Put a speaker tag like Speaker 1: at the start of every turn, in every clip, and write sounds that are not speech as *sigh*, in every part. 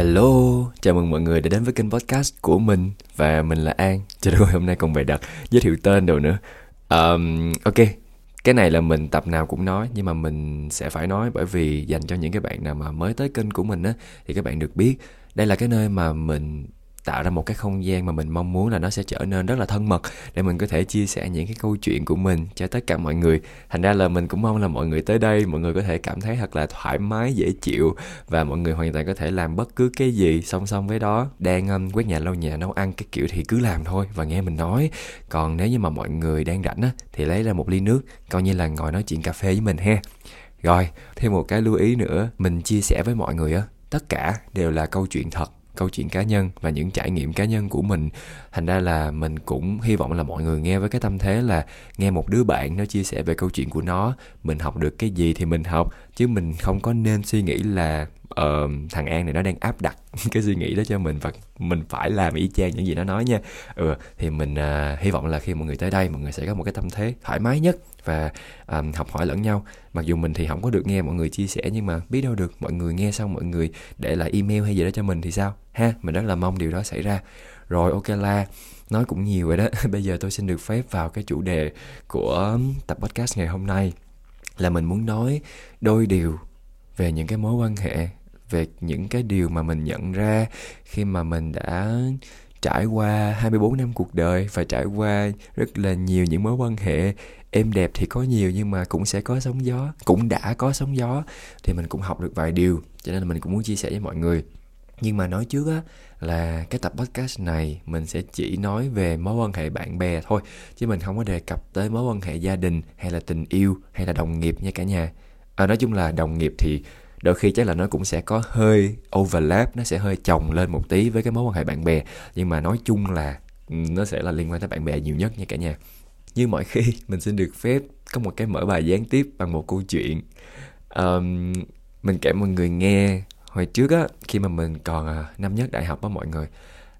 Speaker 1: Hello, chào mừng mọi người đã đến với kênh podcast của mình Và mình là An. Trời ơi, hôm nay còn bày đặt giới thiệu tên đồ nữa. Um, Ok, cái này là mình tập nào cũng nói Nhưng mà mình sẽ phải nói bởi vì dành cho những cái bạn nào mà mới tới kênh của mình á Thì các bạn được biết. Đây là cái nơi mà mình tạo ra một cái không gian mà mình mong muốn là nó sẽ trở nên rất là thân mật để mình có thể chia sẻ những cái câu chuyện của mình cho tất cả mọi người. Thành ra là mình cũng mong là mọi người tới đây mọi người có thể cảm thấy thật là thoải mái dễ chịu và mọi người hoàn toàn có thể làm bất cứ cái gì song song với đó. Đang um, quét nhà lau nhà nấu ăn cái kiểu thì cứ làm thôi và nghe mình nói. Còn nếu như mà mọi người đang rảnh á thì lấy ra một ly nước coi như là ngồi nói chuyện cà phê với mình ha. Rồi thêm một cái lưu ý nữa mình chia sẻ với mọi người á tất cả đều là câu chuyện thật câu chuyện cá nhân và những trải nghiệm cá nhân của mình. Thành ra là mình cũng hy vọng là mọi người nghe với cái tâm thế là nghe một đứa bạn nó chia sẻ về câu chuyện của nó. Mình học được cái gì thì mình học chứ mình không có nên suy nghĩ là uh, thằng An này nó đang áp đặt *laughs* cái suy nghĩ đó cho mình và mình phải làm y chang những gì nó nói nha. Ừ thì mình uh, hy vọng là khi mọi người tới đây mọi người sẽ có một cái tâm thế thoải mái nhất và um, học hỏi lẫn nhau. Mặc dù mình thì không có được nghe mọi người chia sẻ nhưng mà biết đâu được mọi người nghe xong mọi người để lại email hay gì đó cho mình thì sao? Ha mình rất là mong điều đó xảy ra. Rồi ok la nói cũng nhiều rồi đó. *laughs* Bây giờ tôi xin được phép vào cái chủ đề của tập podcast ngày hôm nay là mình muốn nói đôi điều về những cái mối quan hệ về những cái điều mà mình nhận ra khi mà mình đã trải qua 24 năm cuộc đời và trải qua rất là nhiều những mối quan hệ em đẹp thì có nhiều nhưng mà cũng sẽ có sóng gió cũng đã có sóng gió thì mình cũng học được vài điều cho nên là mình cũng muốn chia sẻ với mọi người. Nhưng mà nói trước á là cái tập podcast này mình sẽ chỉ nói về mối quan hệ bạn bè thôi chứ mình không có đề cập tới mối quan hệ gia đình hay là tình yêu hay là đồng nghiệp nha cả nhà. À, nói chung là đồng nghiệp thì đôi khi chắc là nó cũng sẽ có hơi overlap nó sẽ hơi chồng lên một tí với cái mối quan hệ bạn bè. Nhưng mà nói chung là ừ, nó sẽ là liên quan tới bạn bè nhiều nhất nha cả nhà. Như mọi khi *laughs* mình xin được phép có một cái mở bài gián tiếp bằng một câu chuyện. Um, mình kể mọi người nghe. Hồi trước á khi mà mình còn à, năm nhất đại học á mọi người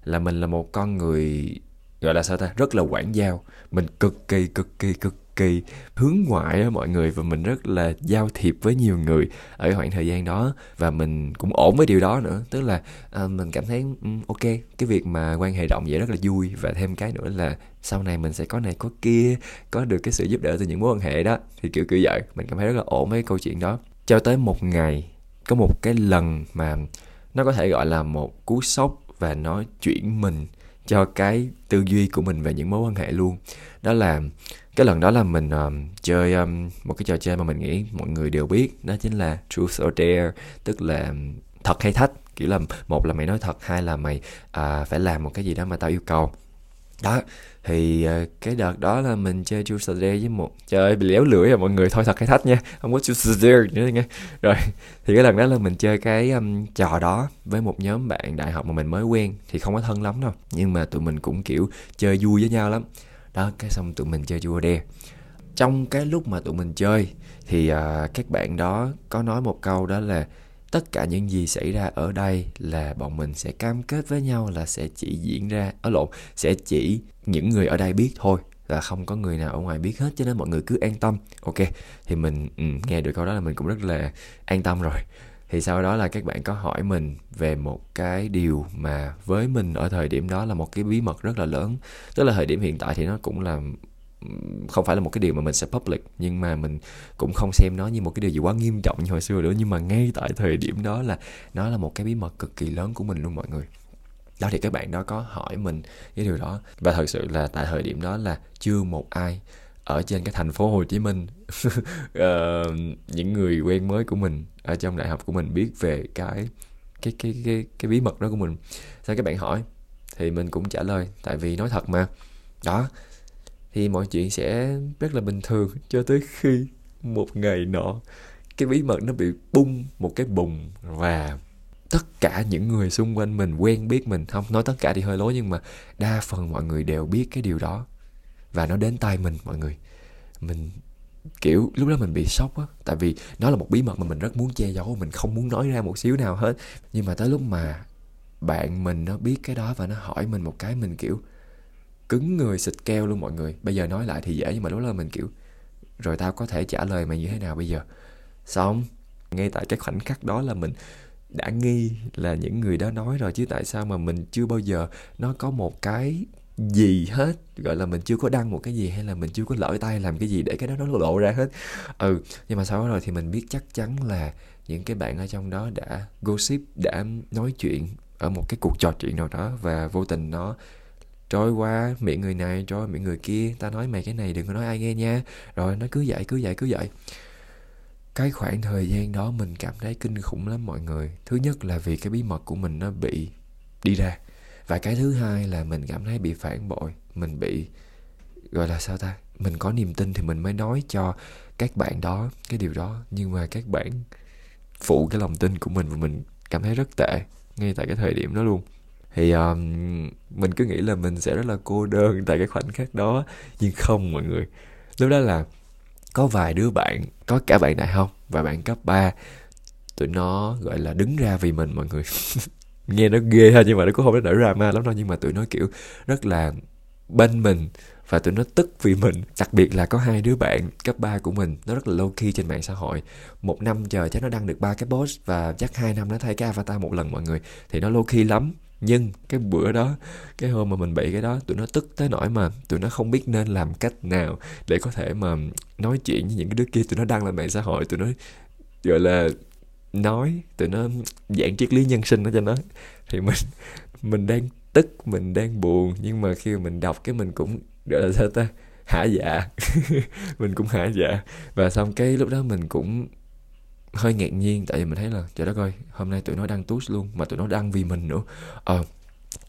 Speaker 1: là mình là một con người gọi là sao ta rất là quản giao. Mình cực kỳ cực kỳ cực kỳ hướng ngoại á mọi người và mình rất là giao thiệp với nhiều người ở khoảng thời gian đó và mình cũng ổn với điều đó nữa. Tức là à, mình cảm thấy um, ok cái việc mà quan hệ rộng vậy rất là vui và thêm cái nữa là sau này mình sẽ có này có kia có được cái sự giúp đỡ từ những mối quan hệ đó. Thì kiểu kiểu vậy mình cảm thấy rất là ổn với câu chuyện đó. Cho tới một ngày có một cái lần mà nó có thể gọi là một cú sốc và nó chuyển mình cho cái tư duy của mình về những mối quan hệ luôn. Đó là cái lần đó là mình um, chơi um, một cái trò chơi mà mình nghĩ mọi người đều biết đó chính là truth or dare tức là um, thật hay thách. Kiểu là một là mày nói thật hai là mày à, phải làm một cái gì đó mà tao yêu cầu. Đó thì uh, cái đợt đó là mình chơi Truth or Dare với một chơi bị léo lưỡi rồi mọi người thôi thật hay thách nha không có Truth or Dare nữa nghe rồi thì cái lần đó là mình chơi cái um, trò đó với một nhóm bạn đại học mà mình mới quen thì không có thân lắm đâu nhưng mà tụi mình cũng kiểu chơi vui với nhau lắm đó cái xong tụi mình chơi chua đe. Trong cái lúc mà tụi mình chơi thì à, các bạn đó có nói một câu đó là tất cả những gì xảy ra ở đây là bọn mình sẽ cam kết với nhau là sẽ chỉ diễn ra ở lộn sẽ chỉ những người ở đây biết thôi là không có người nào ở ngoài biết hết cho nên mọi người cứ an tâm. Ok thì mình ừ, nghe được câu đó là mình cũng rất là an tâm rồi thì sau đó là các bạn có hỏi mình về một cái điều mà với mình ở thời điểm đó là một cái bí mật rất là lớn. Tức là thời điểm hiện tại thì nó cũng là không phải là một cái điều mà mình sẽ public, nhưng mà mình cũng không xem nó như một cái điều gì quá nghiêm trọng như hồi xưa nữa. Nhưng mà ngay tại thời điểm đó là nó là một cái bí mật cực kỳ lớn của mình luôn mọi người. Đó, thì các bạn đó có hỏi mình cái điều đó. Và thật sự là tại thời điểm đó là chưa một ai ở trên cái thành phố Hồ Chí Minh. Uh, *laughs* những người quen mới của mình ở trong đại học của mình biết về cái cái cái cái cái bí mật đó của mình. Sao các bạn hỏi thì mình cũng trả lời tại vì nói thật mà. Đó thì mọi chuyện sẽ rất là bình thường cho tới khi một ngày nọ cái bí mật nó bị bung một cái bùng và tất cả những người xung quanh mình quen biết mình. Không nói tất cả thì hơi lố nhưng mà đa phần mọi người đều biết cái điều đó và nó đến tay mình, mọi người. Mình, kiểu, lúc đó mình bị sốc á. Tại vì nó là một bí mật mà mình rất muốn che giấu, mình không muốn nói ra một xíu nào hết. Nhưng mà tới lúc mà bạn mình nó biết cái đó và nó hỏi mình một cái, mình, kiểu, cứng người xịt keo luôn, mọi người. Bây giờ nói lại thì dễ, nhưng mà lúc đó mình, kiểu, rồi tao có thể trả lời mày như thế nào bây giờ? Xong, ngay tại cái khoảnh khắc đó là mình đã nghi là những người đó nói rồi, chứ tại sao mà mình chưa bao giờ, nó có một cái gì hết, gọi là mình chưa có đăng một cái gì hay là mình chưa có lỡ tay làm cái gì để cái đó nó lộ ra hết. Ừ nhưng mà sau đó rồi thì mình biết chắc chắn là những cái bạn ở trong đó đã gossip, đã nói chuyện ở một cái cuộc trò chuyện nào đó và vô tình nó trôi qua miệng người này trôi miệng người kia. Ta nói mày cái này đừng có nói ai nghe nha. Rồi nó cứ vậy cứ vậy cứ vậy. Cái khoảng thời gian đó mình cảm thấy kinh khủng lắm mọi người. Thứ nhất là vì cái bí mật của mình nó bị đi ra và cái thứ hai là mình cảm thấy bị phản bội mình bị gọi là sao ta mình có niềm tin thì mình mới nói cho các bạn đó cái điều đó. Nhưng mà các bạn phụ cái lòng tin của mình và mình cảm thấy rất tệ ngay tại cái thời điểm đó luôn. Thì um, mình cứ nghĩ là mình sẽ rất là cô đơn tại cái khoảnh khắc đó nhưng không mọi người. Lúc đó là có vài đứa bạn có cả bạn đại học và bạn cấp 3 tụi nó gọi là đứng ra vì mình mọi người. *laughs* nghe nó ghê ha, nhưng mà nó cũng không đến nỗi drama lắm đâu. Nhưng mà tụi nó kiểu rất là bên mình và tụi nó tức vì mình. Đặc biệt là có hai đứa bạn cấp 3 của mình, nó rất là low key trên mạng xã hội. Một năm chờ chắc nó đăng được ba cái post và chắc hai năm nó thay cái avatar một lần mọi người. Thì nó low key lắm. Nhưng cái bữa đó, cái hôm mà mình bị cái đó, tụi nó tức tới nỗi mà tụi nó không biết nên làm cách nào để có thể mà nói chuyện với những cái đứa kia. Tụi nó đăng lên mạng xã hội, tụi nó gọi là nói tụi nó dạng triết lý nhân sinh đó cho nó. Thì mình mình đang tức mình đang buồn nhưng mà khi mình đọc cái mình cũng gọi là sao ta hả dạ. *laughs* Mình cũng hả dạ. Và xong cái lúc đó mình cũng hơi ngạc nhiên tại vì mình thấy là trời đất ơi hôm nay tụi nó đăng tút luôn mà tụi nó đăng vì mình nữa. Ờ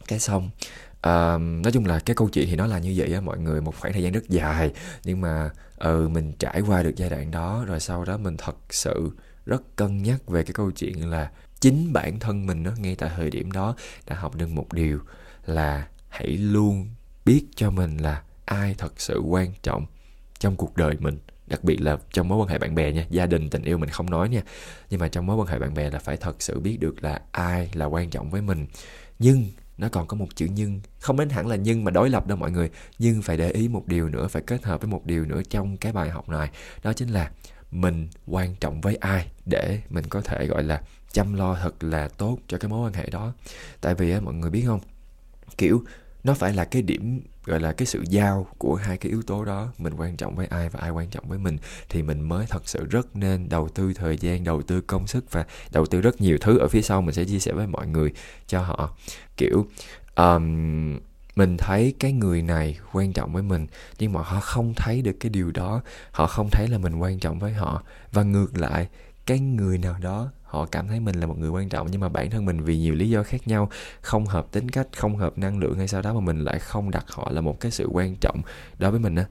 Speaker 1: cái xong uh, nói chung là cái câu chuyện thì nó là như vậy á mọi người một khoảng thời gian rất dài. Nhưng mà ừ mình trải qua được giai đoạn đó rồi sau đó mình thật sự rất cân nhắc về cái câu chuyện là chính bản thân mình nó ngay tại thời điểm đó, đã học được một điều là hãy luôn biết cho mình là ai thật sự quan trọng trong cuộc đời mình, đặc biệt là trong mối quan hệ bạn bè nha. Gia đình, tình yêu mình không nói nha, nhưng mà trong mối quan hệ bạn bè là phải thật sự biết được là ai là quan trọng với mình. Nhưng nó còn có một chữ nhưng, không đến hẳn là nhưng mà đối lập đâu mọi người, nhưng phải để ý một điều nữa, phải kết hợp với một điều nữa trong cái bài học này, đó chính là mình quan trọng với ai để mình có thể gọi là chăm lo thật là tốt cho cái mối quan hệ đó. Tại vì á mọi người biết không? Kiểu nó phải là cái điểm gọi là cái sự giao của hai cái yếu tố đó. Mình quan trọng với ai và ai quan trọng với mình thì mình mới thật sự rất nên đầu tư thời gian đầu tư công sức và đầu tư rất nhiều thứ ở phía sau. Mình sẽ chia sẻ với mọi người cho họ. Kiểu um, mình thấy cái người này quan trọng với mình, nhưng mà họ không thấy được cái điều đó. Họ không thấy là mình quan trọng với họ. Và ngược lại, cái người nào đó, họ cảm thấy mình là một người quan trọng, nhưng mà bản thân mình vì nhiều lý do khác nhau, không hợp tính cách, không hợp năng lượng hay sau đó mà mình lại không đặt họ là một cái sự quan trọng đối với mình á,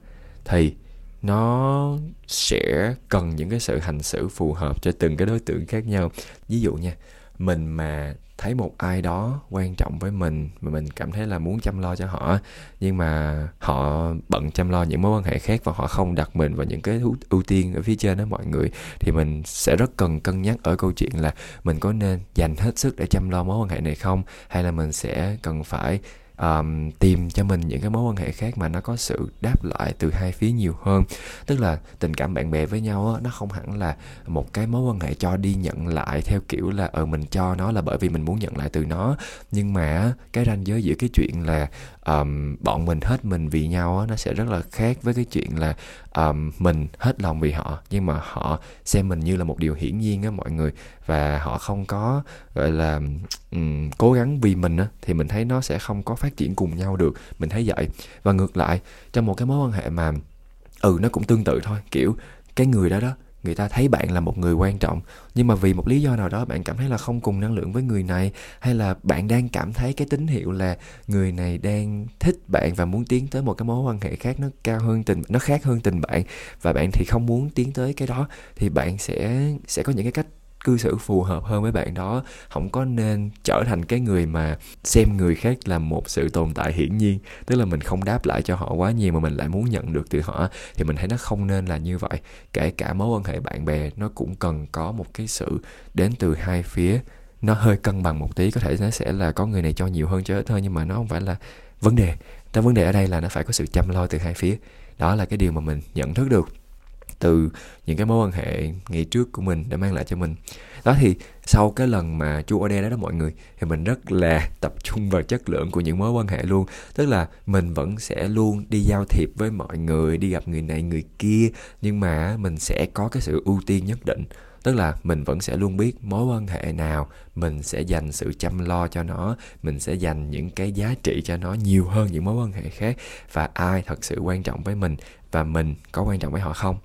Speaker 1: thì nó sẽ cần những cái sự hành xử phù hợp cho từng cái đối tượng khác nhau. Ví dụ nha, mình mà thấy một ai đó quan trọng với mình mà mình cảm thấy là muốn chăm lo cho họ nhưng mà họ bận chăm lo những mối quan hệ khác và họ không đặt mình vào những cái ưu tiên ở phía trên đó mọi người, thì mình sẽ rất cần cân nhắc ở câu chuyện là mình có nên dành hết sức để chăm lo mối quan hệ này không, hay là mình sẽ cần phải um, tìm cho mình những cái mối quan hệ khác mà nó có sự đáp lại từ hai phía nhiều hơn. Tức là tình cảm bạn bè với nhau á, nó không hẳn là một cái mối quan hệ cho đi nhận lại theo kiểu là ờ mình cho nó là bởi vì mình muốn nhận lại từ nó. Nhưng mà cái ranh giới giữa cái chuyện là um, bọn mình hết mình vì nhau á, nó sẽ rất là khác với cái chuyện là um, mình hết lòng vì họ. Nhưng mà họ xem mình như là một điều hiển nhiên á mọi người và họ không có gọi là um, cố gắng vì mình á thì mình thấy nó sẽ không có phát triển cùng nhau được. Mình thấy vậy. Và ngược lại trong một cái mối quan hệ mà ừ nó cũng tương tự thôi kiểu cái người đó đó người ta thấy bạn là một người quan trọng nhưng mà vì một lý do nào đó bạn cảm thấy là không cùng năng lượng với người này hay là bạn đang cảm thấy cái tín hiệu là người này đang thích bạn và muốn tiến tới một cái mối quan hệ khác nó cao hơn tình nó khác hơn tình bạn và bạn thì không muốn tiến tới cái đó thì bạn sẽ sẽ có những cái cách cư xử phù hợp hơn với bạn đó, không có nên trở thành cái người mà xem người khác là một sự tồn tại hiển nhiên. Tức là mình không đáp lại cho họ quá nhiều mà mình lại muốn nhận được từ họ, thì mình thấy nó không nên là như vậy. Kể cả mối quan hệ bạn bè, nó cũng cần có một cái sự đến từ hai phía. Nó hơi cân bằng một tí, có thể nó sẽ là có người này cho nhiều hơn cho ít thôi, nhưng mà nó không phải là vấn đề. Cái vấn đề ở đây là nó phải có sự chăm lo từ hai phía. Đó là cái điều mà mình nhận thức được từ những cái mối quan hệ ngày trước của mình đã mang lại cho mình. Đó thì sau cái lần mà chu order đó đó mọi người, thì mình rất là tập trung vào chất lượng của những mối quan hệ luôn. Tức là mình vẫn sẽ luôn đi giao thiệp với mọi người, đi gặp người này, người kia, nhưng mà mình sẽ có cái sự ưu tiên nhất định. Tức là mình vẫn sẽ luôn biết mối quan hệ nào mình sẽ dành sự chăm lo cho nó, mình sẽ dành những cái giá trị cho nó nhiều hơn những mối quan hệ khác, và ai thật sự quan trọng với mình, và mình có quan trọng với họ không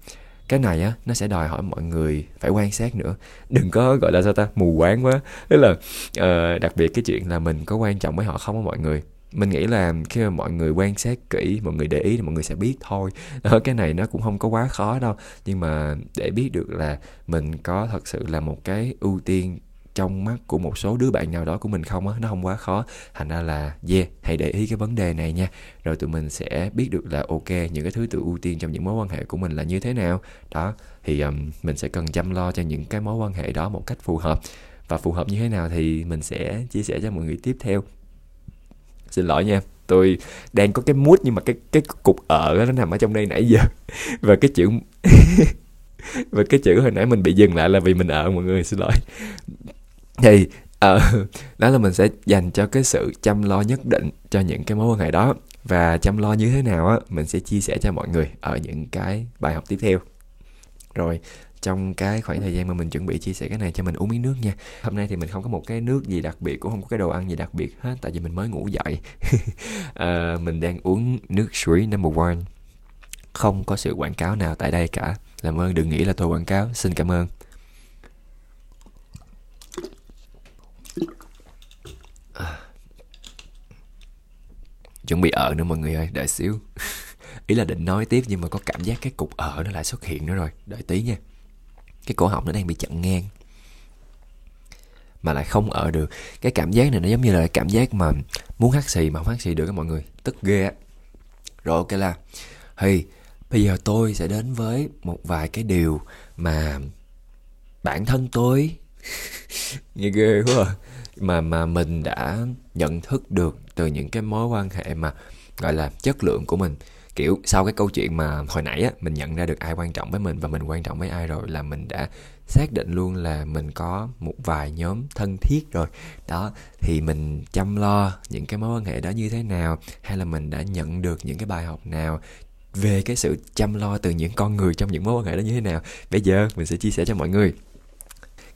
Speaker 1: cái này á nó sẽ đòi hỏi mọi người phải quan sát nữa. Đừng có gọi là sao ta mù quáng quá. Tức là uh, đặc biệt cái chuyện là mình có quan trọng với họ không á mọi người. Mình nghĩ là khi mà mọi người quan sát kỹ mọi người để ý thì mọi người sẽ biết thôi. Đó, cái này nó cũng không có quá khó đâu. Nhưng mà để biết được là mình có thật sự là một cái ưu tiên trong mắt của một số đứa bạn nào đó của mình không á? Nó không quá khó. Thành ra là yeah hãy để ý cái vấn đề này nha. Rồi tụi mình sẽ biết được là ok những cái thứ tự ưu tiên trong những mối quan hệ của mình là như thế nào. Đó thì um, mình sẽ cần chăm lo cho những cái mối quan hệ đó một cách phù hợp. Và phù hợp như thế nào thì mình sẽ chia sẻ cho mọi người tiếp theo. Xin lỗi nha tôi đang có cái mút nhưng mà cái cái cục ở nó nằm ở trong đây nãy giờ. *laughs* Và cái chữ *laughs* và cái chữ hồi nãy mình bị dừng lại là vì mình ở mọi người xin lỗi thì uh, *laughs* đó là mình sẽ dành cho cái sự chăm lo nhất định cho những cái mối quan hệ đó. Và chăm lo như thế nào á mình sẽ chia sẻ cho mọi người ở những cái bài học tiếp theo. Rồi trong cái khoảng thời gian mà mình chuẩn bị chia sẻ cái này cho mình uống miếng nước nha. Hôm nay thì mình không có một cái nước gì đặc biệt cũng không có cái đồ ăn gì đặc biệt hết tại vì mình mới ngủ dậy. À, *laughs* mình đang uống nước suối number one. Không có sự quảng cáo nào tại đây cả. Làm ơn đừng nghĩ là tôi quảng cáo. Xin cảm ơn. Chuẩn bị ở nữa mọi người ơi, đợi xíu. *laughs* Ý là định nói tiếp nhưng mà có cảm giác cái cục ở nó lại xuất hiện nữa rồi. Đợi tí nha. Cái cổ họng nó đang bị chặn ngang. Mà lại không ở được. Cái cảm giác này nó giống như là cảm giác mà muốn hát xì mà không hát xì được các mọi người. Tức ghê á. Rồi ok là thì bây giờ tôi sẽ đến với một vài cái điều mà bản thân tôi *laughs* nghe ghê quá à. mà mà mình đã nhận thức được từ những cái mối quan hệ mà, gọi là, chất lượng của mình. Kiểu, sau cái câu chuyện mà hồi nãy á, mình nhận ra được ai quan trọng với mình và mình quan trọng với ai rồi là mình đã xác định luôn là mình có một vài nhóm thân thiết rồi. Đó, thì mình chăm lo những cái mối quan hệ đó như thế nào, hay là mình đã nhận được những cái bài học nào về cái sự chăm lo từ những con người trong những mối quan hệ đó như thế nào. Bây giờ mình sẽ chia sẻ cho mọi người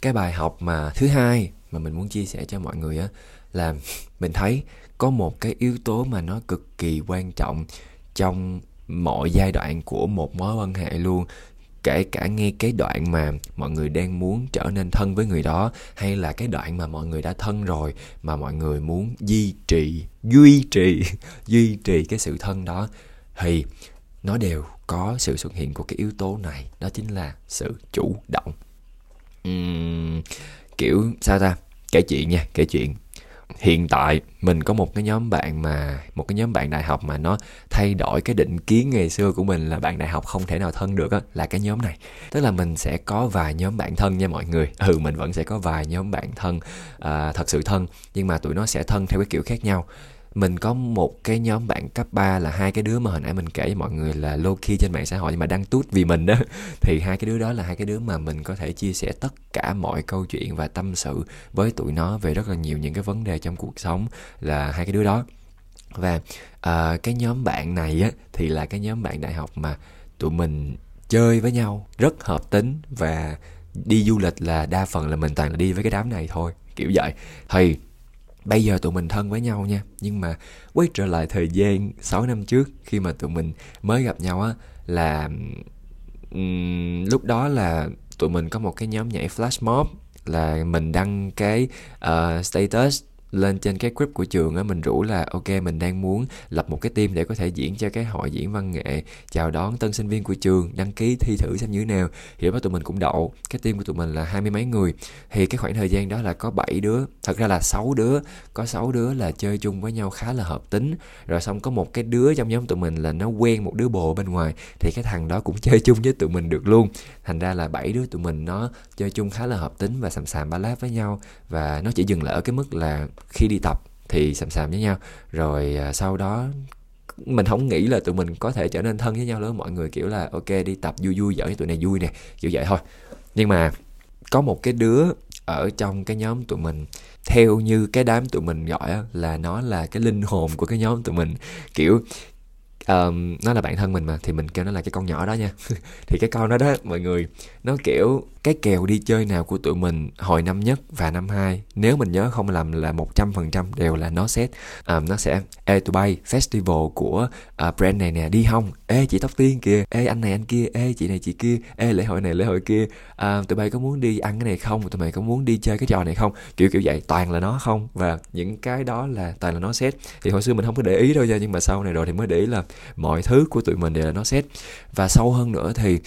Speaker 1: cái bài học mà thứ hai mà mình muốn chia sẻ cho mọi người á, là mình thấy có một cái yếu tố mà nó cực kỳ quan trọng trong mọi giai đoạn của một mối quan hệ luôn. Kể cả ngay cái đoạn mà mọi người đang muốn trở nên thân với người đó, hay là cái đoạn mà mọi người đã thân rồi mà mọi người muốn duy trì duy trì *laughs* duy trì cái sự thân đó, thì nó đều có sự xuất hiện của cái yếu tố này. Đó chính là sự chủ động um, kiểu sao ta? Kể chuyện nha kể chuyện. Hiện tại mình có một cái nhóm bạn mà một cái nhóm bạn đại học mà nó thay đổi cái định kiến ngày xưa của mình là bạn đại học không thể nào thân được á là cái nhóm này. Tức là mình sẽ có vài nhóm bạn thân nha mọi người. Ừ mình vẫn sẽ có vài nhóm bạn thân à, thật sự thân nhưng mà tụi nó sẽ thân theo cái kiểu khác nhau mình có một cái nhóm bạn cấp 3 là hai cái đứa mà hồi nãy mình kể với mọi người là low key trên mạng xã hội nhưng mà đăng tút vì mình đó. *laughs* Thì hai cái đứa đó là hai cái đứa mà mình có thể chia sẻ tất cả mọi câu chuyện và tâm sự với tụi nó về rất là nhiều những cái vấn đề trong cuộc sống là hai cái đứa đó. Và uh, cái nhóm bạn này á thì là cái nhóm bạn đại học mà tụi mình chơi với nhau rất hợp tính và đi du lịch là đa phần là mình toàn là đi với cái đám này thôi kiểu vậy. Thì bây giờ tụi mình thân với nhau nha. Nhưng mà quay trở lại thời gian 6 năm trước khi mà tụi mình mới gặp nhau á là um, lúc đó là tụi mình có một cái nhóm nhảy flash mob là mình đăng cái uh, status lên trên cái group của trường á, mình rủ là, ok, mình đang muốn lập một cái team để có thể diễn cho cái hội diễn văn nghệ. Chào đón tân sinh viên của trường, đăng ký thi thử xem như thế nào. Thì lúc đó tụi mình cũng đậu. Cái team của tụi mình là hai mươi mấy người. Thì cái khoảng thời gian đó là có bảy đứa, thật ra là sáu đứa. Có sáu đứa là chơi chung với nhau khá là hợp tính. Rồi xong có một cái đứa trong nhóm tụi mình là nó quen một đứa bồ bên ngoài, thì cái thằng đó cũng *laughs* chơi chung với tụi mình được luôn. Thành ra là bảy đứa tụi mình nó chơi chung khá là hợp tính và sàm sàm ba láp với nhau. Và nó chỉ dừng lại ở cái mức là khi đi tập thì sàm sàm với nhau. Rồi à, sau đó mình không nghĩ là tụi mình có thể trở nên thân với nhau lớn mọi người kiểu là, ok, đi tập, vui vui, giỡn tụi này vui nè. Kiểu vậy thôi. Nhưng mà có một cái đứa ở trong cái nhóm tụi mình, theo như cái đám tụi mình gọi là nó là cái linh hồn của cái nhóm tụi mình. Kiểu um, nó là bạn thân mình mà thì mình kêu nó là cái con nhỏ đó nha. *laughs* Thì cái con đó đó mọi người nó kiểu cái kèo đi chơi nào của tụi mình hồi năm nhất và năm hai nếu mình nhớ không lầm là một trăm phần trăm đều là nó set. Um, nó sẽ ê tụi bay festival của uh, brand này nè đi không? Ê chị tóc tiên kìa. Ê anh này anh kia. Ê chị này chị kia. Ê lễ hội này lễ hội kia. Uh, tụi bay có muốn đi ăn cái này không? Tụi mày có muốn đi chơi cái trò này không? Kiểu kiểu vậy toàn là nó không. Và những cái đó là toàn là nó set. Thì hồi xưa mình không có để ý đâu nha nhưng mà sau này rồi thì mới để ý là mọi thứ của tụi mình đều là nó set. Và sâu hơn nữa thì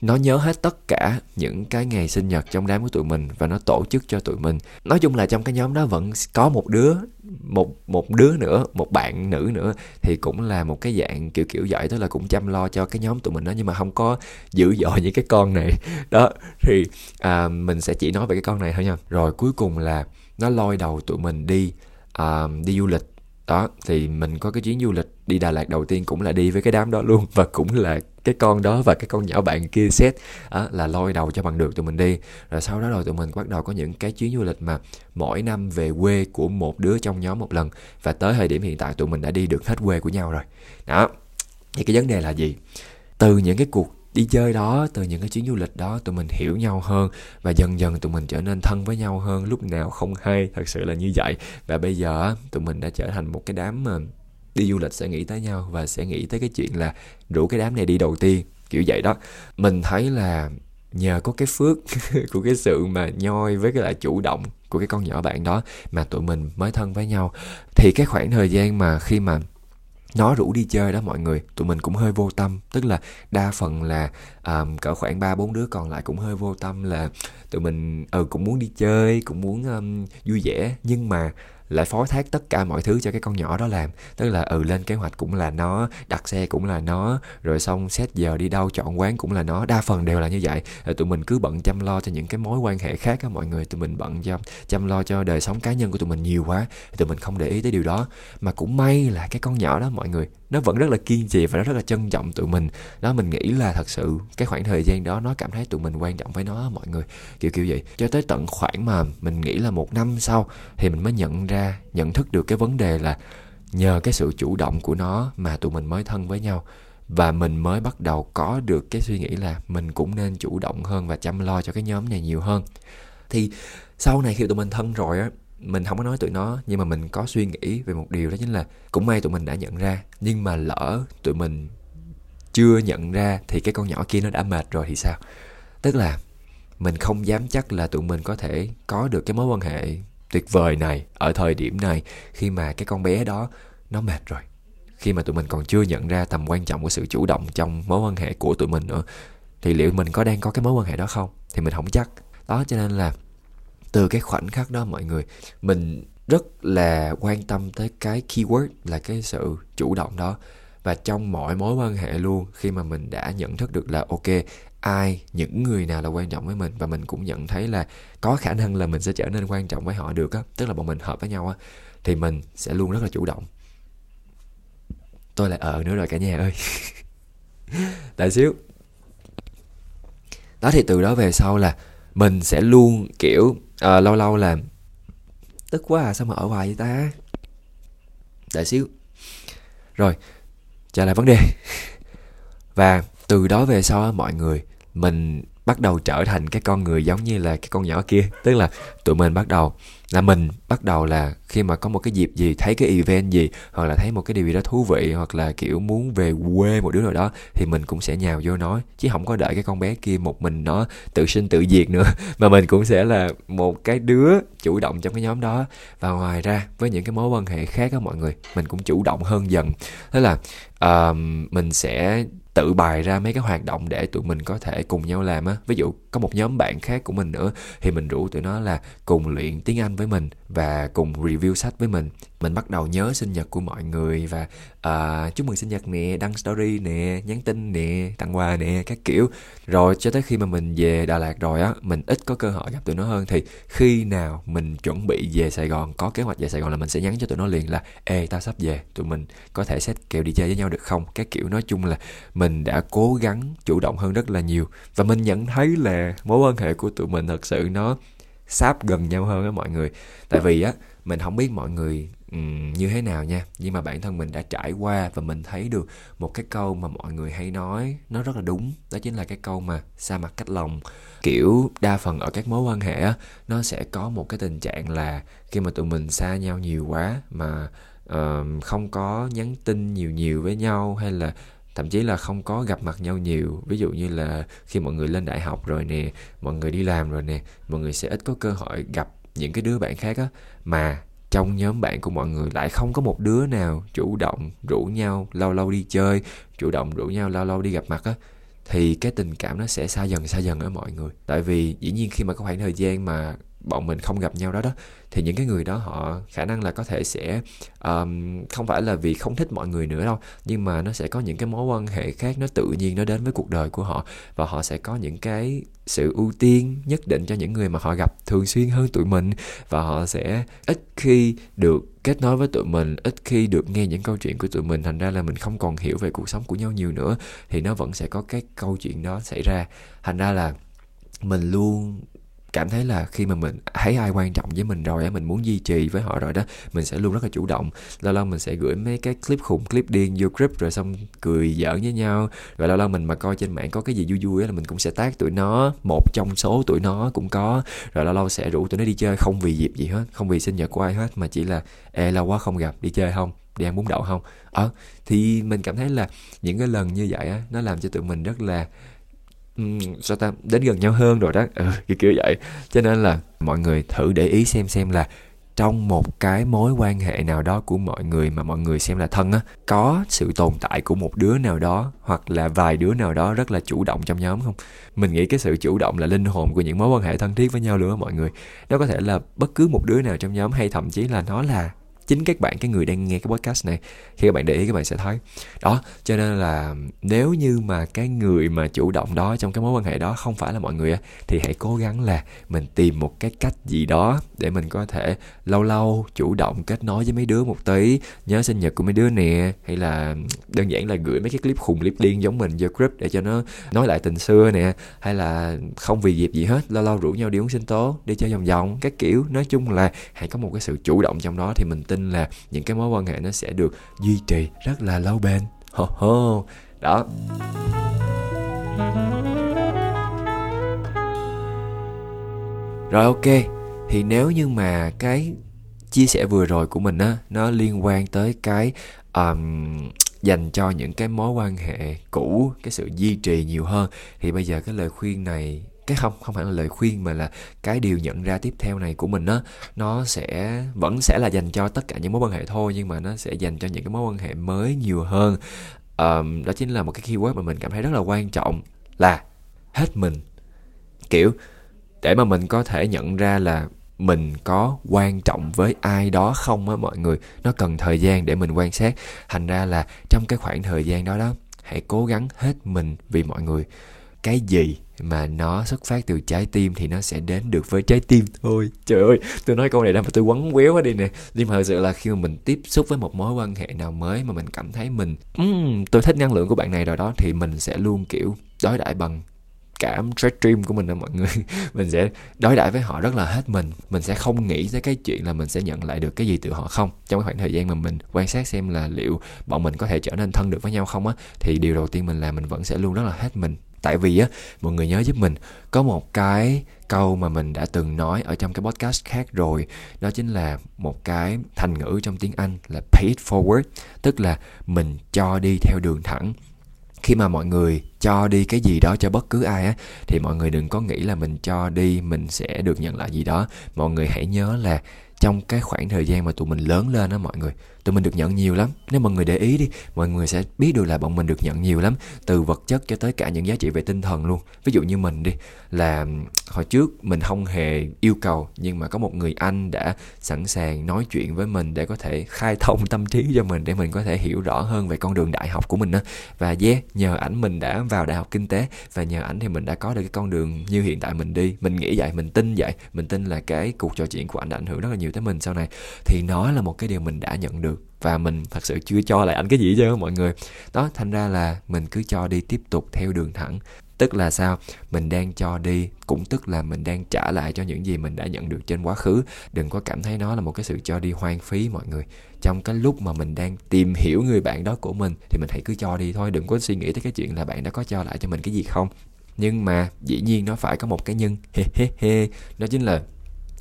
Speaker 1: nó nhớ hết tất cả những cái ngày sinh nhật trong đám của tụi mình và nó tổ chức cho tụi mình. Nói chung là trong cái nhóm đó vẫn có một đứa một một đứa nữa một bạn nữ nữa thì cũng là một cái dạng kiểu kiểu vậy tức là cũng chăm lo cho cái nhóm tụi mình đó. Nhưng mà không có dữ dội những cái con này. *laughs* Đó thì à, mình sẽ chỉ nói về cái con này thôi nha. Rồi cuối cùng là nó lôi đầu tụi mình đi à, đi du lịch đó thì mình có cái chuyến du lịch đi Đà Lạt đầu tiên cũng là đi với cái đám đó luôn. Và cũng là cái con đó và cái con nhỏ bạn kia xét đó, là lôi đầu cho bằng được tụi mình đi. Rồi sau đó rồi tụi mình bắt đầu có những cái chuyến du lịch mà mỗi năm về quê của một đứa trong nhóm một lần. Và tới thời điểm hiện tại tụi mình đã đi được hết quê của nhau rồi. Đó thì cái vấn đề là gì? Từ những cái cuộc đi chơi đó, từ những cái chuyến du lịch đó tụi mình hiểu nhau hơn và dần dần tụi mình trở nên thân với nhau hơn. Lúc nào không hay, thật sự là như vậy. Và bây giờ tụi mình đã trở thành một cái đám mà đi du lịch sẽ nghĩ tới nhau và sẽ nghĩ tới cái chuyện là rủ cái đám này đi đầu tiên, kiểu vậy đó. Mình thấy là nhờ có cái phước *laughs* của cái sự mà nhoi với cái lại chủ động của cái con nhỏ bạn đó mà tụi mình mới thân với nhau. Thì cái khoảng thời gian mà khi mà nó rủ đi chơi đó mọi người. Tụi mình cũng hơi vô tâm. Tức là đa phần là um, cỡ khoảng ba bốn đứa còn lại cũng hơi vô tâm là tụi mình ừ cũng muốn đi chơi cũng muốn um, vui vẻ. Nhưng mà lại phó thác tất cả mọi thứ cho cái con nhỏ đó làm. Tức là ừ lên kế hoạch cũng là nó, đặt xe cũng là nó, rồi xong xét giờ đi đâu, chọn quán cũng là nó. Đa phần đều là như vậy. Rồi tụi mình cứ bận chăm lo cho những cái mối quan hệ khác á, mọi người. Tụi mình bận cho, chăm lo cho đời sống cá nhân của tụi mình nhiều quá tụi mình không để ý tới điều đó. Mà cũng may là cái con nhỏ đó, mọi người nó vẫn rất là kiên trì và nó rất là trân trọng tụi mình. Đó, mình nghĩ là thật sự cái khoảng thời gian đó nó cảm thấy tụi mình quan trọng với nó, mọi người. Kiểu kiểu vậy. Cho tới tận khoảng mà mình nghĩ là một năm sau thì mình mới nhận ra, nhận thức được cái vấn đề là nhờ cái sự chủ động của nó mà tụi mình mới thân với nhau. Và mình mới bắt đầu có được cái suy nghĩ là mình cũng nên chủ động hơn và chăm lo cho cái nhóm này nhiều hơn. Thì sau này khi tụi mình thân rồi á mình không có nói tụi nó, nhưng mà mình có suy nghĩ về một điều đó chính là cũng may tụi mình đã nhận ra, nhưng mà lỡ tụi mình chưa nhận ra thì cái con nhỏ kia nó đã mệt rồi thì sao? Tức là mình không dám chắc là tụi mình có thể có được cái mối quan hệ tuyệt vời này ở thời điểm này khi mà cái con bé đó nó mệt rồi. Khi mà tụi mình còn chưa nhận ra tầm quan trọng của sự chủ động trong mối quan hệ của tụi mình nữa, thì liệu mình có đang có cái mối quan hệ đó không? Thì mình không chắc. Đó, cho nên là từ cái khoảnh khắc đó mọi người, mình rất là quan tâm tới cái keyword là cái sự chủ động đó. Và trong mọi mối quan hệ luôn, khi mà mình đã nhận thức được là, ok, ai, những người nào là quan trọng với mình. Và mình cũng nhận thấy là có khả năng là mình sẽ trở nên quan trọng với họ được á, tức là bọn mình hợp với nhau á, thì mình sẽ luôn rất là chủ động. Tôi lại ở nữa rồi cả nhà ơi. *laughs* Tại xíu. Đó, thì từ đó về sau là mình sẽ luôn kiểu à, lâu lâu là tức quá à sao mà ở hoài vậy ta? Đợi xíu. Rồi trả lại vấn đề. *laughs* Và từ đó về sau mọi người mình bắt đầu trở thành cái con người giống như là cái con nhỏ kia. Tức là tụi mình bắt đầu là mình bắt đầu là khi mà có một cái dịp gì thấy cái event gì hoặc là thấy một cái điều gì đó thú vị hoặc là kiểu muốn về quê một đứa nào đó thì mình cũng sẽ nhào vô nói. Chứ không có đợi cái con bé kia một mình nó tự sinh tự diệt nữa *laughs* mà mình cũng sẽ là một cái đứa chủ động trong cái nhóm đó. Và ngoài ra với những cái mối quan hệ khác á mọi người mình cũng chủ động hơn dần. Tức là uh, mình sẽ tự bài ra mấy cái hoạt động để tụi mình có thể cùng nhau làm á. Ví dụ có một nhóm bạn khác của mình nữa, thì mình rủ tụi nó là cùng luyện tiếng anh với mình và cùng review sách với mình. Mình bắt đầu nhớ sinh nhật của mọi người và uh, chúc mừng sinh nhật nè đăng story nè nhắn tin nè tặng quà nè các kiểu. Rồi cho tới khi mà mình về đà lạt rồi á mình ít có cơ hội gặp tụi nó hơn. Thì khi nào mình chuẩn bị về sài gòn có kế hoạch về sài gòn là mình sẽ nhắn cho tụi nó liền là ê tao sắp về tụi mình có thể xét kèo đi chơi với nhau được không? Các kiểu. Nói chung là mình đã cố gắng chủ động hơn rất là nhiều. Và mình nhận thấy là mối quan hệ của tụi mình thật sự nó sáp gần nhau hơn á mọi người. Tại vì á mình không biết mọi người um, như thế nào nha. Nhưng mà bản thân mình đã trải qua và mình thấy được một cái câu mà mọi người hay nói nó rất là đúng. Đó chính là cái câu mà xa mặt cách lòng kiểu đa phần ở các mối quan hệ á nó sẽ có một cái tình trạng là khi mà tụi mình xa nhau nhiều quá mà uh, không có nhắn tin nhiều nhiều với nhau hay là thậm chí là không có gặp mặt nhau nhiều. Ví dụ như là khi mọi người lên đại học rồi nè, mọi người đi làm rồi nè, mọi người sẽ ít có cơ hội gặp những cái đứa bạn khác á. Mà trong nhóm bạn của mọi người lại không có một đứa nào chủ động rủ nhau lâu lâu đi chơi, chủ động rủ nhau lâu lâu đi gặp mặt á. Thì cái tình cảm nó sẽ xa dần xa dần ở mọi người. Tại vì dĩ nhiên khi mà có khoảng thời gian mà bọn mình không gặp nhau đó đó thì những cái người đó họ khả năng là có thể sẽ um, không phải là vì không thích mọi người nữa đâu nhưng mà nó sẽ có những cái mối quan hệ khác nó tự nhiên nó đến với cuộc đời của họ và họ sẽ có những cái sự ưu tiên nhất định cho những người mà họ gặp thường xuyên hơn tụi mình và họ sẽ ít khi được kết nối với tụi mình ít khi được nghe những câu chuyện của tụi mình. Thành ra là mình không còn hiểu về cuộc sống của nhau nhiều nữa thì nó vẫn sẽ có cái câu chuyện đó xảy ra. Thành ra là mình luôn cảm thấy là khi mà mình thấy ai quan trọng với mình rồi á, mình muốn duy trì với họ rồi đó, mình sẽ luôn rất là chủ động. Lâu lâu mình sẽ gửi mấy cái clip khủng clip điên vô group rồi xong cười giỡn với nhau. Và lâu lâu mình mà coi trên mạng có cái gì vui vui á là mình cũng sẽ tác tụi nó, một trong số tụi nó cũng có. Rồi lâu lâu sẽ rủ tụi nó đi chơi, không vì dịp gì hết, không vì sinh nhật của ai hết, mà chỉ là, ê, lâu quá không gặp, đi chơi không? Đi ăn bún đậu không? Ờ thì mình cảm thấy là những cái lần như vậy á, nó làm cho tụi mình rất là um, sao ta? Đến gần nhau hơn rồi đó. Ừ, kiểu kiểu vậy. Cho nên là mọi người thử để ý xem xem là trong một cái mối quan hệ nào đó của mọi người mà mọi người xem là thân á có sự tồn tại của một đứa nào đó hoặc là vài đứa nào đó rất là chủ động trong nhóm không? Mình nghĩ cái sự chủ động là linh hồn của những mối quan hệ thân thiết với nhau luôn á mọi người. Nó có thể là bất cứ một đứa nào trong nhóm hay thậm chí là nó là chính các bạn, cái người đang nghe cái podcast này, khi các bạn để ý các bạn sẽ thấy. Đó, cho nên là nếu như mà cái người mà chủ động đó trong cái mối quan hệ đó không phải là mọi người thì hãy cố gắng là mình tìm một cái cách gì đó để mình có thể lâu lâu chủ động kết nối với mấy đứa một tí, nhớ sinh nhật của mấy đứa nè, hay là đơn giản là gửi mấy cái clip khùng clip điên giống mình vô group để cho nó nói lại tình xưa nè, hay là không vì dịp gì hết, lâu lâu rủ nhau đi uống sinh tố, đi chơi vòng vòng, các kiểu. Nói chung là hãy có một cái sự chủ động trong đó thì mình tin tin là những cái mối quan hệ nó sẽ được duy trì rất là lâu bền. Ho ho. Đó. Rồi ok. Thì nếu như mà cái chia sẻ vừa rồi của mình á nó liên quan tới cái um, dành cho những cái mối quan hệ cũ cái sự duy trì nhiều hơn thì bây giờ cái lời khuyên này cái không không phải là lời khuyên mà là cái điều nhận ra tiếp theo này của mình á nó sẽ vẫn sẽ là dành cho tất cả những mối quan hệ thôi nhưng mà nó sẽ dành cho những cái mối quan hệ mới nhiều hơn. Um, đó chính là một cái keyword mà mình cảm thấy rất là quan trọng là hết mình. Kiểu để mà mình có thể nhận ra là mình có quan trọng với ai đó không á mọi người nó cần thời gian để mình quan sát. Thành ra là trong cái khoảng thời gian đó đó hãy cố gắng hết mình vì mọi người. Cái gì mà nó xuất phát từ trái tim thì nó sẽ đến được với trái tim thôi. Trời ơi tôi nói câu này đang mà tôi quấn quéo quá đi nè. Nhưng mà thật sự là khi mà mình tiếp xúc với một mối quan hệ nào mới mà mình cảm thấy mình um, tôi thích năng lượng của bạn này rồi đó thì mình sẽ luôn kiểu đối đãi bằng cảm stress dream của mình đó mọi người. *laughs* Mình sẽ đối đãi với họ rất là hết mình. Mình sẽ không nghĩ tới cái chuyện là mình sẽ nhận lại được cái gì từ họ không. Trong cái khoảng thời gian mà mình quan sát xem là liệu bọn mình có thể trở nên thân được với nhau không á thì điều đầu tiên mình làm mình vẫn sẽ luôn rất là hết mình tại vì á, mọi người nhớ giúp mình, có một cái câu mà mình đã từng nói ở trong cái podcast khác rồi, đó chính là một cái thành ngữ trong tiếng anh là pay it forward, tức là mình cho đi theo đường thẳng. Khi mà mọi người cho đi cái gì đó cho bất cứ ai á, thì mọi người đừng có nghĩ là mình cho đi mình sẽ được nhận lại gì đó. Mọi người hãy nhớ là trong cái khoảng thời gian mà tụi mình lớn lên đó mọi người tụi mình được nhận nhiều lắm. Nếu mọi người để ý đi, mọi người sẽ biết được là bọn mình được nhận nhiều lắm. Từ vật chất cho tới cả những giá trị về tinh thần luôn. Ví dụ như mình đi, là hồi trước mình không hề yêu cầu, nhưng mà có một người anh đã sẵn sàng nói chuyện với mình để có thể khai thông tâm trí cho mình, để mình có thể hiểu rõ hơn về con đường đại học của mình đó và yeah, nhờ ảnh mình đã vào đại học kinh tế, và nhờ ảnh thì mình đã có được cái con đường như hiện tại mình đi. Mình nghĩ vậy, mình tin vậy. Mình tin là cái cuộc trò chuyện của ảnh đã ảnh hưởng rất là nhiều tới mình sau này. Thì nó là một cái điều mình đã nhận được và mình thật sự chưa cho lại anh cái gì chứ mọi người. Đó, thành ra là mình cứ cho đi tiếp tục theo đường thẳng. Tức là sao? Mình đang cho đi, cũng tức là mình đang trả lại cho những gì mình đã nhận được trên quá khứ. Đừng có cảm thấy nó là một cái sự cho đi hoang phí mọi người. Trong cái lúc mà mình đang tìm hiểu người bạn đó của mình, thì mình hãy cứ cho đi thôi. Đừng có suy nghĩ tới cái chuyện là bạn đã có cho lại cho mình cái gì không. Nhưng mà dĩ nhiên nó phải có một cái nhân he he he. Đó chính là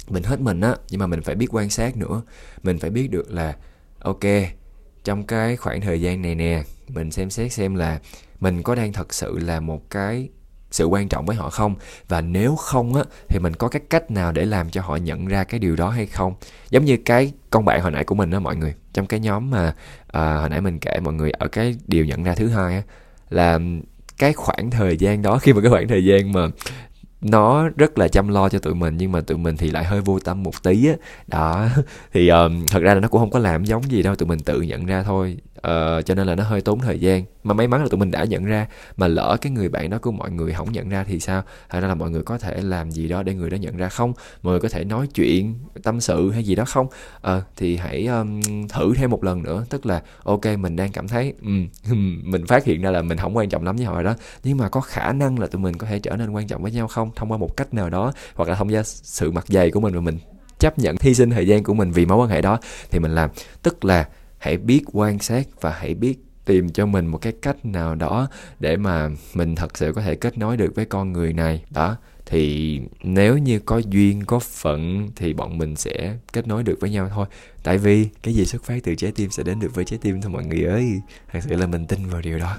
Speaker 1: mình hết mình á, nhưng mà mình phải biết quan sát nữa. Mình phải biết được là ok trong cái khoảng thời gian này nè mình xem xét xem là mình có đang thật sự là một cái sự quan trọng với họ không? Và nếu không á thì mình có cái cách nào để làm cho họ nhận ra cái điều đó hay không? Giống như cái con bạn hồi nãy của mình đó mọi người trong cái nhóm mà à, hồi nãy mình kể mọi người ở cái điều nhận ra thứ hai á là cái khoảng thời gian đó *laughs* khi mà cái khoảng thời gian mà nó rất là chăm lo cho tụi mình nhưng mà tụi mình thì lại hơi vô tâm một tí á. Đó *laughs* thì um, thật ra là nó cũng không có làm giống gì đâu tụi mình tự nhận ra thôi uh, cho nên là nó hơi tốn thời gian. Mà may mắn là tụi mình đã nhận ra mà lỡ cái người bạn đó của mọi người không nhận ra thì sao? Hay là mọi người có thể làm gì đó để người đó nhận ra không? Mọi người có thể nói chuyện tâm sự hay gì đó không? Uh, thì hãy um, thử thêm một lần nữa. Tức là ok mình đang cảm thấy um, *laughs* mình phát hiện ra là mình không quan trọng lắm với họ đó. Nhưng mà có khả năng là tụi mình có thể trở nên quan trọng với nhau không? Thông qua một cách nào đó hoặc là thông qua sự mặt dày của mình và mình chấp nhận hy sinh thời gian của mình vì mối quan hệ đó thì mình làm. Tức là hãy biết quan sát và hãy biết tìm cho mình một cái cách nào đó để mà mình thật sự có thể kết nối được với con người này. Đó, thì nếu như có duyên, có phận thì bọn mình sẽ kết nối được với nhau thôi. Tại vì cái gì xuất phát từ trái tim sẽ đến được với trái tim thôi mọi người ơi. Thật sự là mình tin vào điều đó.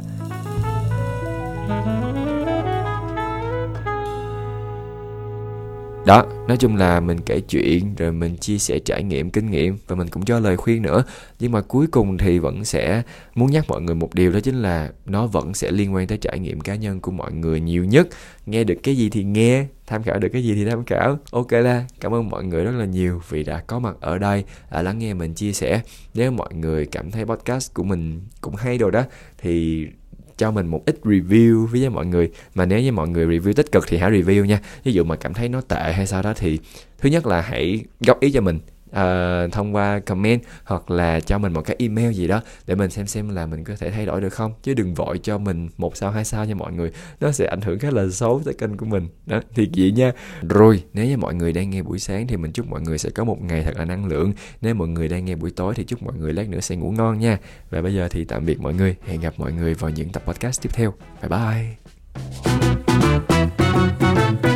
Speaker 1: Đó nói chung là mình kể chuyện rồi mình chia sẻ trải nghiệm kinh nghiệm và mình cũng cho lời khuyên nữa. Nhưng mà cuối cùng thì vẫn sẽ muốn nhắc mọi người một điều đó chính là nó vẫn sẽ liên quan tới trải nghiệm cá nhân của mọi người nhiều nhất. Nghe được cái gì thì nghe tham khảo được cái gì thì tham khảo. Ok la cảm ơn mọi người rất là nhiều vì đã có mặt ở đây à, lắng nghe mình chia sẻ. Nếu mọi người cảm thấy podcast của mình cũng hay rồi đó thì cho mình một ít review với mọi người. Mà nếu như mọi người review tích cực thì hãy review nha. Ví dụ mà cảm thấy nó tệ hay sao đó thì thứ nhất là hãy góp ý cho mình uh, thông qua comment hoặc là cho mình một cái email gì đó để mình xem xem là mình có thể thay đổi được không. Chứ đừng vội cho mình một sao hai sao nha mọi người. Nó sẽ ảnh hưởng khá là xấu tới kênh của mình. Đó thiệt vậy nha. Rồi nếu như mọi người đang nghe buổi sáng thì mình chúc mọi người sẽ có một ngày thật là năng lượng. Nếu mọi người đang nghe buổi tối thì chúc mọi người lát nữa sẽ ngủ ngon nha. Và bây giờ thì tạm biệt mọi người. Hẹn gặp mọi người vào những tập podcast tiếp theo. Bye bye.